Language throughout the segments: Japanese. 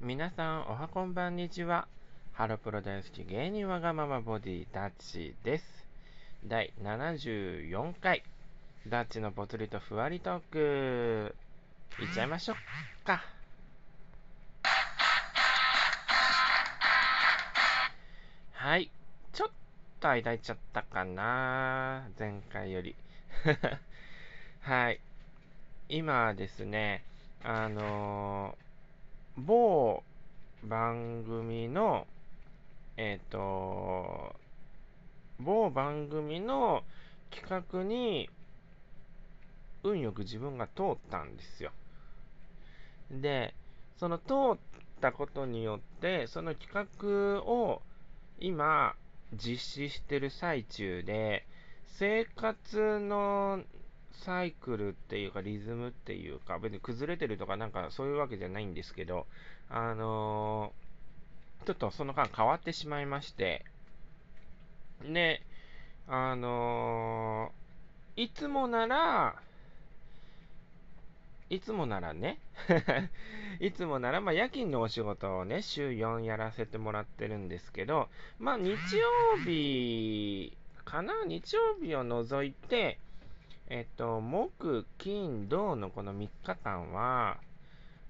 皆さん、おはこんばんにちは。ハロプロ大好き芸人わがままボディダッチです。第74回、ダッチのぽつりとふわりトーク、いっちゃいましょうか。はい。ちょっと間いちゃったかな前回より。はい。今ですね、あのー某番組の、えっ、と、某番組の企画に、運よく自分が通ったんですよ。で、その通ったことによって、その企画を今、実施してる最中で、生活のサイクルっていうか、リズムっていうか、別に崩れてるとかなんかそういうわけじゃないんですけど、あのーちょっとその間変わってしまいまして、で、あのーいつもなら、いつもならね、いつもなら、まあ、夜勤のお仕事をね、週4やらせてもらってるんですけど、まあ、日曜日かな？日曜日を除いて、えっと、木、金、土のこの3日間は、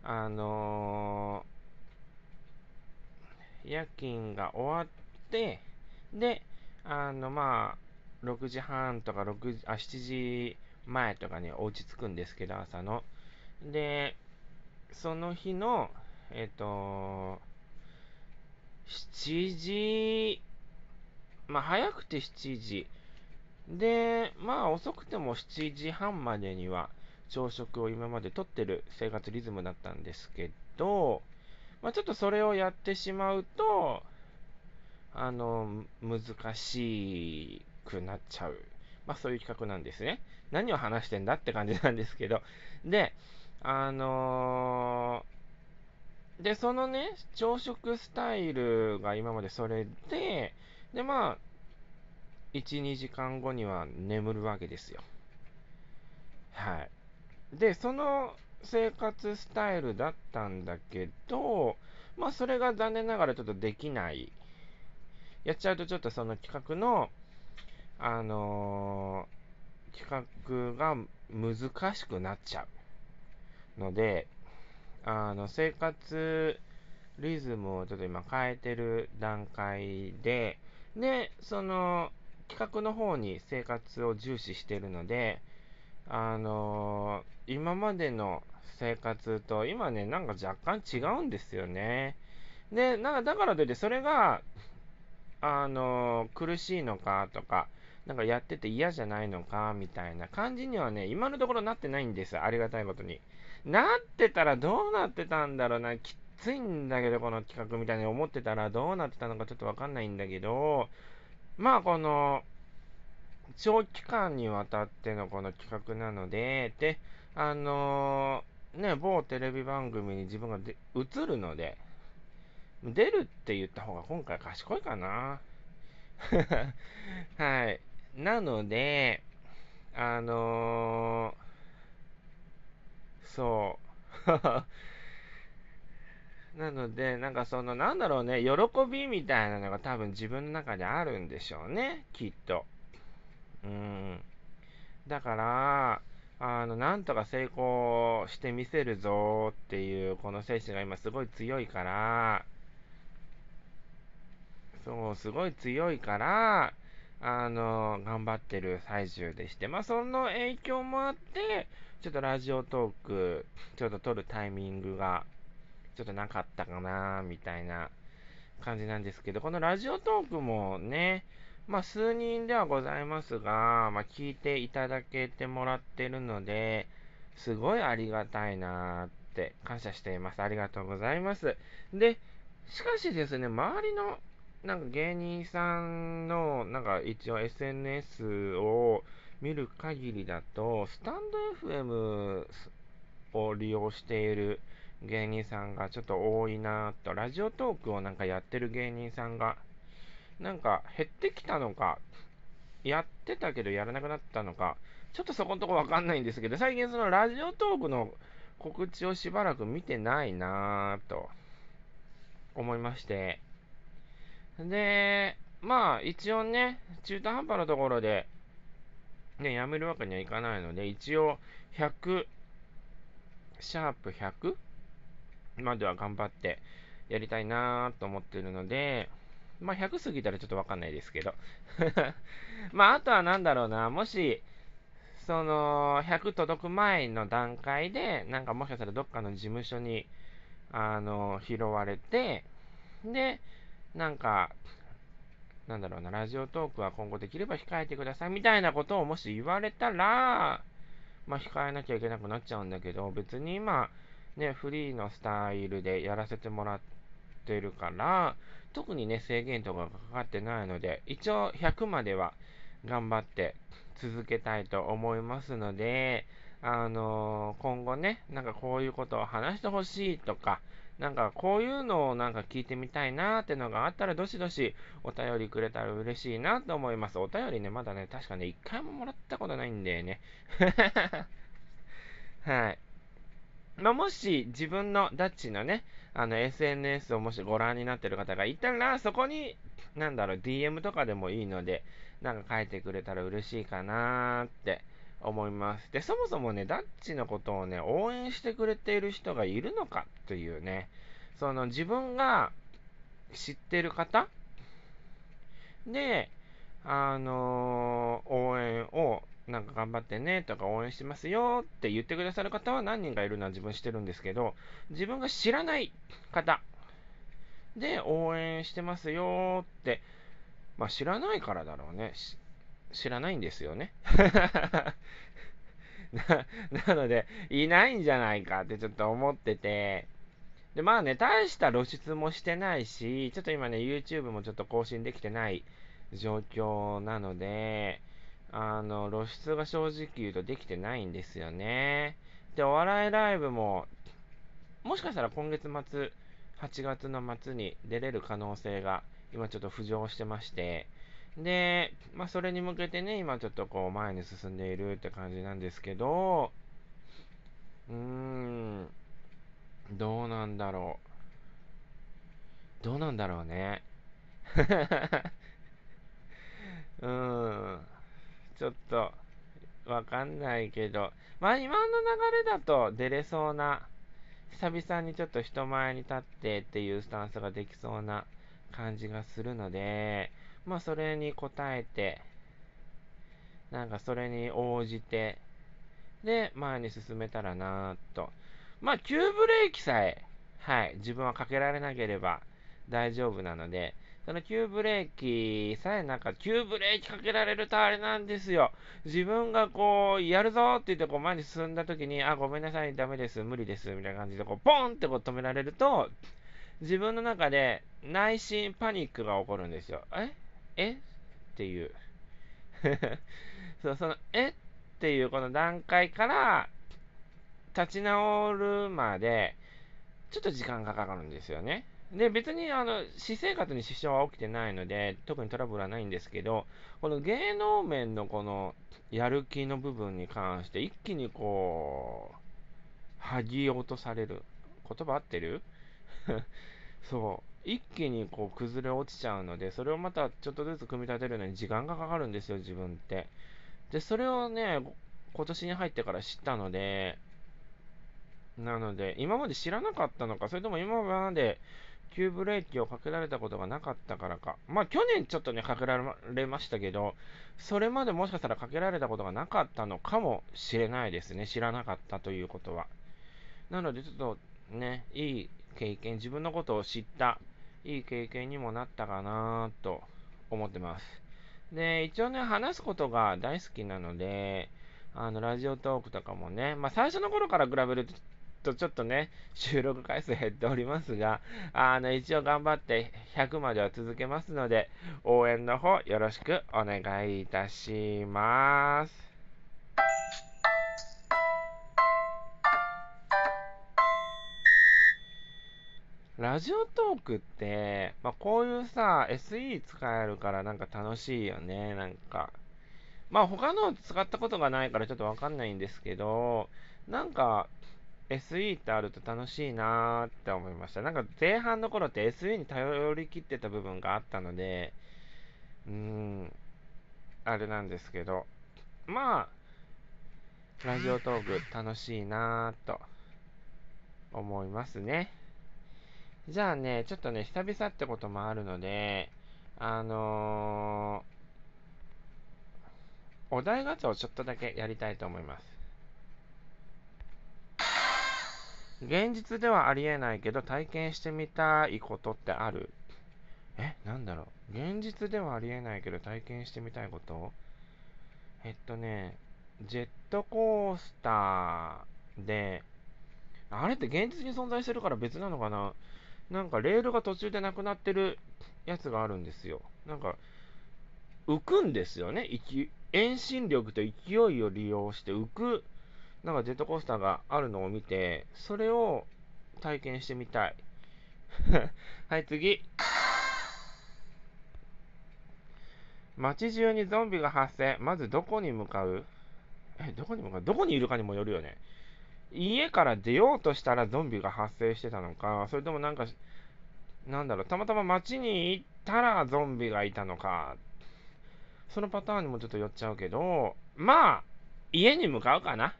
あのー夜勤が終わって、で、あの、まあ、6時半とか6時、あ、7時前とかにお家着くんですけど、朝の。で、その日の、えっと、7時、まあ、早くて7時。で、まあ、遅くても7時半までには朝食を今までとってる生活リズムだったんですけど、まあ、ちょっとそれをやってしまうと、あの、難しくなっちゃう。まあ、そういう企画なんですね。何を話してんだって感じなんですけど。で、あのーで、そのね、朝食スタイルが今までそれで、で、まあ、1、2時間後には眠るわけですよ。はい。で、その生活スタイルだったんだけど、まあ、それが残念ながらちょっとできない。やっちゃうとちょっとその企画の、あのー企画が難しくなっちゃうので、あの、生活リズムをちょっと今変えてる段階で、で、その企画の方に生活を重視しているので、あのー今までの生活と今ね、なんか若干違うんですよね。で、なんかだからといってそれが、あのー苦しいのかとか、なんかやってて嫌じゃないのかみたいな感じにはね、今のところなってないんです。ありがたいことに。なってたらどうなってたんだろうな。きついんだけど、この企画みたいに思ってたらどうなってたのかちょっとわかんないんだけど、まあこの、長期間にわたってのこの企画なので、で、あのーね、某テレビ番組に自分がで映るので、出るって言った方が今回賢いかな。はい。なので、あのーそう。なので、なんかその、なんだろうね、喜びみたいなのが多分自分の中であるんでしょうね、きっと。うん。だから、あの、なんとか成功してみせるぞっていう、この精神が今すごい強いから、そう、すごい強いから、あの、頑張ってる最中でして、まあ、その影響もあって、ちょっとラジオトーク、ちょっと撮るタイミングが、ちょっとなかったかな、みたいな感じなんですけど、このラジオトークもね、まあ、数人ではございますが、まあ、聞いていただけてもらってるので、すごいありがたいなって感謝しています。ありがとうございます。で、しかしですね、周りのなんか芸人さんの、なんか一応 SNS を見る限りだと、スタンド FM を利用している芸人さんがちょっと多いなと、ラジオトークをなんかやってる芸人さんが、なんか減ってきたのか、やってたけどやらなくなったのか、ちょっとそこのとこわかんないんですけど、最近そのラジオトークの告知をしばらく見てないなぁと思いまして。で、まあ一応ね、中途半端なところで、ね、やめるわけにはいかないので、一応100、シャープ 100? までは頑張ってやりたいなと思ってるので、まあ100過ぎたらちょっとわかんないですけど。まああとはなんだろうな、もし、その、100届く前の段階で、なんかもしかしたらどっかの事務所に、あの、拾われて、で、なんか、なんだろうな、ラジオトークは今後できれば控えてください。みたいなことをもし言われたら、まあ、控えなきゃいけなくなっちゃうんだけど、別に今、ね、フリーのスタイルでやらせてもらってるから、特にね、制限とかかかってないので、一応100までは頑張って続けたいと思いますので、あのー、今後ね、なんかこういうことを話してほしいとか、なんかこういうのをなんか聞いてみたいなーってのがあったら、どしどしお便りくれたら嬉しいなと思います。お便りね、まだね、確かね、一回ももらったことないんでね。はい。まあ、もし自分のダッチのね、あの SNS をもしご覧になってる方がいたら、そこに、なんだろう、DM とかでもいいので、なんか書いてくれたら嬉しいかなーって思います。で、そもそもね、ダッチのことをね、応援してくれている人がいるのかというね、その自分が知ってる方で、あのー、応援をなんか頑張ってねとか応援してますよって言ってくださる方は何人かいるのは自分知ってるんですけど、自分が知らない方で応援してますよって、まあ知らないからだろうね。知らないんですよね。ななので、いないんじゃないかってちょっと思ってて、で、まあね、大した露出もしてないし、ちょっと今ね、YouTube もちょっと更新できてない状況なので、あの、露出が正直言うとできてないんですよね。で、お笑いライブも、もしかしたら今月末、8月の末に出れる可能性が今ちょっと浮上してまして、で、まあ、それに向けてね、今ちょっとこう前に進んでいるって感じなんですけど、うーん、どうなんだろう。どうなんだろうね。うーん、ちょっと、わかんないけど、まあ今の流れだと出れそうな、久々にちょっと人前に立ってっていうスタンスができそうな感じがするので、まあそれに応えて、なんかそれに応じて、で、前に進めたらなぁと。まあ、急ブレーキさえ、はい、自分はかけられなければ大丈夫なので、その急ブレーキさえなんか、急ブレーキかけられるとあれなんですよ。自分がこう、やるぞって言ってこう前に進んだ時に、あ、ごめんなさい、ダメです、無理です、みたいな感じで、こう、ポンってこう止められると、自分の中で内心パニックが起こるんですよ。え？え？っていう。そう、その、え？っていうこの段階から、立ち直るまで、ちょっと時間がかかるんですよね。で、別に、あの、私生活に支障は起きてないので、特にトラブルはないんですけど、この芸能面のこの、やる気の部分に関して、一気にこう、剥ぎ落とされる。言葉合ってる？そう。一気にこう崩れ落ちちゃうので、それをまたちょっとずつ組み立てるのに時間がかかるんですよ、自分って。で、それをね、今年に入ってから知ったので、なので、今まで知らなかったのか、それとも今まで急ブレーキをかけられたことがなかったからか。まあ、去年ちょっとね、かけられましたけど、それまでもしかしたらかけられたことがなかったのかもしれないですね。知らなかったということは。なので、ちょっとね、いい経験、自分のことを知った、いい経験にもなったかなと思ってます。で、一応ね、話すことが大好きなので、あの、ラジオトークとかもね、まあ、最初の頃から比べるとちょっとね、収録回数減っておりますが、あの、一応頑張って100までは続けますので、応援の方よろしくお願いいたします。ラジオトークって、まあ、こういうさ、SE 使えるからなんか楽しいよね。なんか、まあ他の使ったことがないからちょっとわかんないんですけど、なんか SE ってあると楽しいなーって思いました。なんか前半の頃って SE に頼りきってた部分があったので、うーん、あれなんですけど、まあ、ラジオトーク楽しいなーと思いますね。じゃあね、ちょっとね、久々ってこともあるので、あのー、お題ガチャをちょっとだけやりたいと思います。現実ではありえないけど体験してみたいことってある？え、なんだろう？現実ではありえないけど体験してみたいこと？えっとね、ジェットコースターで、あれって現実に存在してるから別なのかな？なんかレールが途中でなくなってるやつがあるんですよ。なんか、浮くんですよね。遠心力と勢いを利用して浮く、なんかジェットコースターがあるのを見て、それを体験してみたい。はい、次。街中にゾンビが発生。まずどこに向かう？え、どこに向かう？どこにいるかにもよるよね。家から出ようとしたらゾンビが発生してたのか、それともなんか、なんだろう、たまたま街に行ったらゾンビがいたのか、そのパターンにもちょっと寄っちゃうけど、まあ、家に向かうかな。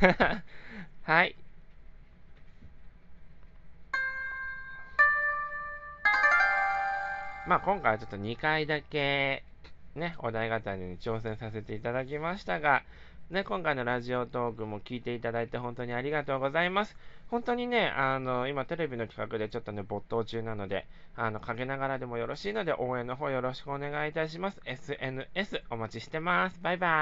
はい。まあ今回はちょっと2回だけね、お題型に挑戦させていただきましたが、ね、今回のラジオトークも聞いていただいて本当にありがとうございます。本当にね、あの、今テレビの企画でちょっとね、没頭中なので、あの、かけながらでもよろしいので、応援の方よろしくお願いいたします。SNS お待ちしてます。バイバイ。